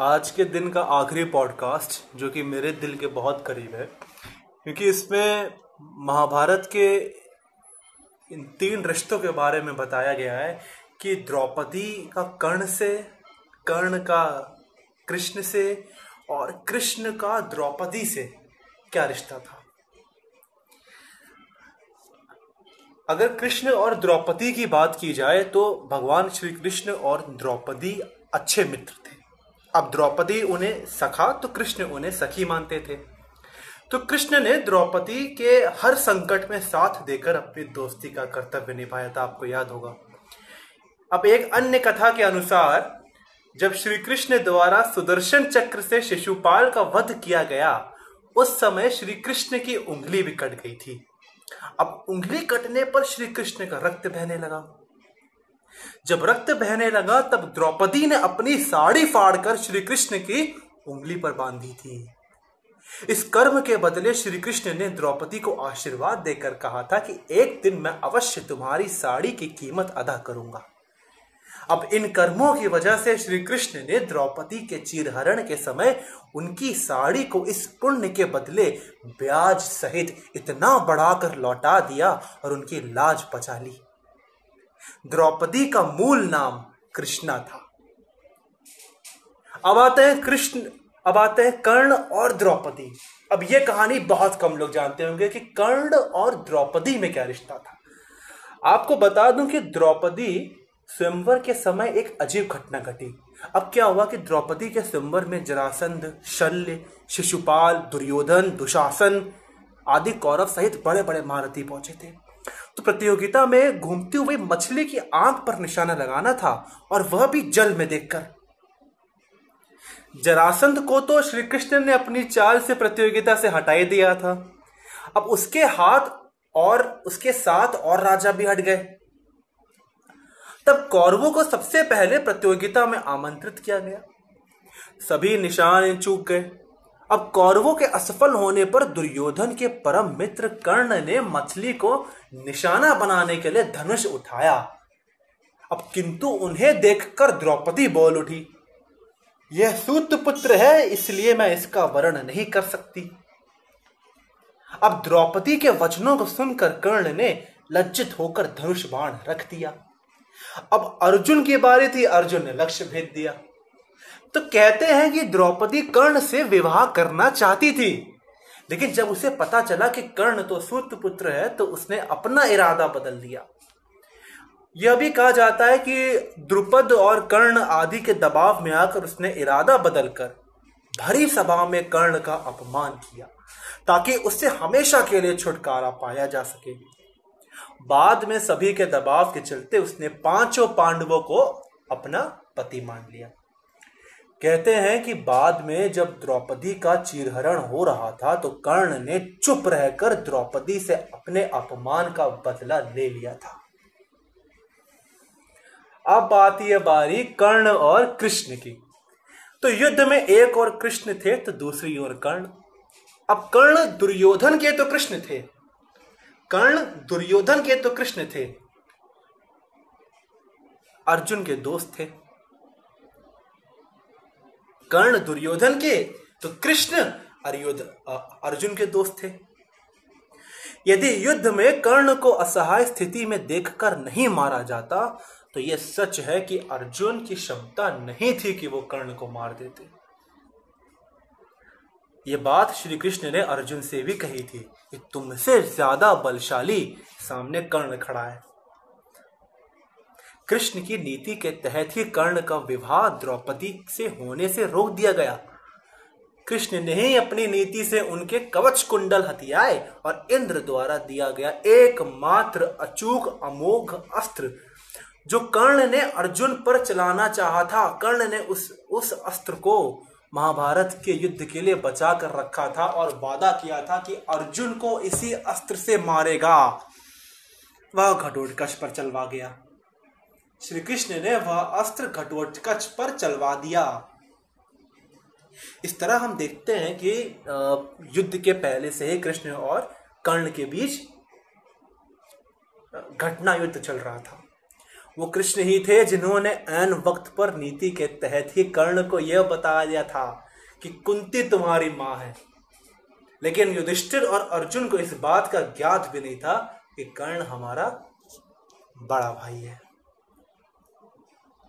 आज के दिन का आखिरी पॉडकास्ट जो कि मेरे दिल के बहुत करीब है, क्योंकि इसमें महाभारत के इन तीन रिश्तों के बारे में बताया गया है कि द्रौपदी का कर्ण से, कर्ण का कृष्ण से और कृष्ण का द्रौपदी से क्या रिश्ता था? अगर कृष्ण और द्रौपदी की बात की जाए तो भगवान श्री कृष्ण और द्रौपदी अच्छे मित्र थे। अब द्रौपदी उन्हें सखा तो कृष्ण उन्हें सखी मानते थे। तो कृष्ण ने द्रौपदी के हर संकट में साथ देकर अपनी दोस्ती का कर्तव्य निभाया था, आपको याद होगा। अब एक अन्य कथा के अनुसार, जब श्री कृष्ण द्वारा सुदर्शन चक्र से शिशुपाल का वध किया गया, उस समय श्री कृष्ण की उंगली भी कट गई थी। अब उंगली कटने पर श्री कृष्ण का रक्त बहने लगा। जब रक्त बहने लगा, तब द्रौपदी ने अपनी साड़ी फाड़कर श्री कृष्ण की उंगली पर बांधी थी। इस कर्म के बदले श्री कृष्ण ने द्रौपदी को आशीर्वाद देकर कहा था कि एक दिन मैं अवश्य तुम्हारी साड़ी की कीमत अदा करूँगा। अब इन कर्मों की वजह से श्री कृष्ण ने द्रौपदी के चीरहरण के समय उनकी साड़ी को इस पुण्य के बदले ब्याज सहित इतना बढ़ाकर लौटा दिया और उनकी लाज बचा ली। द्रौपदी का मूल नाम कृष्णा था। अब आते हैं कृष्ण, अब आते हैं कर्ण और द्रौपदी। अब यह कहानी बहुत कम लोग जानते होंगे कि कर्ण और द्रौपदी में क्या रिश्ता था। आपको बता दूँ कि द्रौपदी स्वयंवर के समय एक अजीब घटना घटी। अब क्या हुआ कि द्रौपदी के स्वयंवर में जरासंध, शल्य, शिशुपाल, दुर्योधन, दुशासन आदि कौरव सहित बड़े बड़े महारथी पहुँचे थे। तो प्रतियोगिता में घूमती हुई मछली की आँख पर निशाना लगाना था और वह भी जल में देखकर। जरासंध को तो श्री कृष्ण ने अपनी चाल से प्रतियोगिता से हटाई दिया था। अब उसके हाथ और उसके साथ और राजा भी हट गए। तब कौरवों को सबसे पहले प्रतियोगिता में आमंत्रित किया गया। सभी निशान चूक गए। अब कौरवों के असफल होने पर दुर्योधन के परम मित्र कर्ण ने मछली को निशाना बनाने के लिए धनुष उठाया। अब किंतु उन्हें देखकर द्रौपदी बोल उठी, यह सूत पुत्र है, इसलिए मैं इसका वर्ण नहीं कर सकती। अब द्रौपदी के वचनों को सुनकर कर्ण ने लज्जित होकर धनुष बाण रख दिया। अब अर्जुन की बारी थी, अर्जुन ने लक्ष्य भेद दिया। तो कहते हैं कि द्रौपदी कर्ण से विवाह करना चाहती थी। लेकिन जब उसे पता चला कि कर्ण तो सूत पुत्र है तो उसने अपना इरादा बदल दिया। यह भी कहा जाता है कि द्रुपद और कर्ण आदि के दबाव में आकर उसने इरादा बदलकर भरी सभा में कर्ण का अपमान किया, ताकि उससे हमेशा के लिए छुटकारा पाया जा सके। बाद में सभी के दबाव के चलते उसने पाँचों पांडवों को अपना पति मान लिया। कहते हैं कि बाद में जब द्रौपदी का चीरहरण हो रहा था तो कर्ण ने चुप रहकर द्रौपदी से अपने अपमान का बदला ले लिया था। अब बात यह बारी कर्ण और कृष्ण की। तो युद्ध में एक और कृष्ण थे तो दूसरी ओर कर्ण। अब कर्ण दुर्योधन के तो कृष्ण थे। कर्ण दुर्योधन के तो कृष्ण थे। अर्जुन के दोस्त थे। कर्ण दुर्योधन के तो कृष्ण अर्जुन के दोस्त थे। यदि युद्ध में कर्ण को असहाय स्थिति में देखकर नहीं मारा जाता तो यह सच है कि अर्जुन की क्षमता नहीं थी कि वो कर्ण को मार देते। ये बात श्री कृष्ण ने अर्जुन से भी कही थी कि तुमसे ज़्यादा बलशाली सामने कर्ण खड़ा है। कृष्ण की नीति के तहत ही कर्ण का विवाह द्रौपदी से होने से रोक दिया गया। कृष्ण ने ही अपनी नीति से उनके कवच कुंडल हथियाए और इंद्र द्वारा दिया गया एकमात्र अचूक अमोघ अस्त्र, जो कर्ण ने अर्जुन पर चलाना चाहा था। कर्ण ने उस उस अस्त्र को महाभारत के युद्ध के लिए बचा कर रखा था और वादा किया था कि अर्जुन को इसी अस्त्र से मारेगा। वह घटोटकच पर चलवा गया। श्री कृष्ण ने वह अस्त्र घटोटकच पर चलवा दिया। इस तरह हम देखते हैं कि युद्ध के पहले से ही कृष्ण और कर्ण के बीच घटना युद्ध चल रहा था। वो कृष्ण ही थे जिन्होंने एन वक्त पर नीति के तहत ही कर्ण को यह बता दिया था कि कुंती तुम्हारी माँ है। लेकिन युधिष्ठिर और अर्जुन को इस बात का ज्ञात भी नहीं था कि कर्ण हमारा बड़ा भाई है।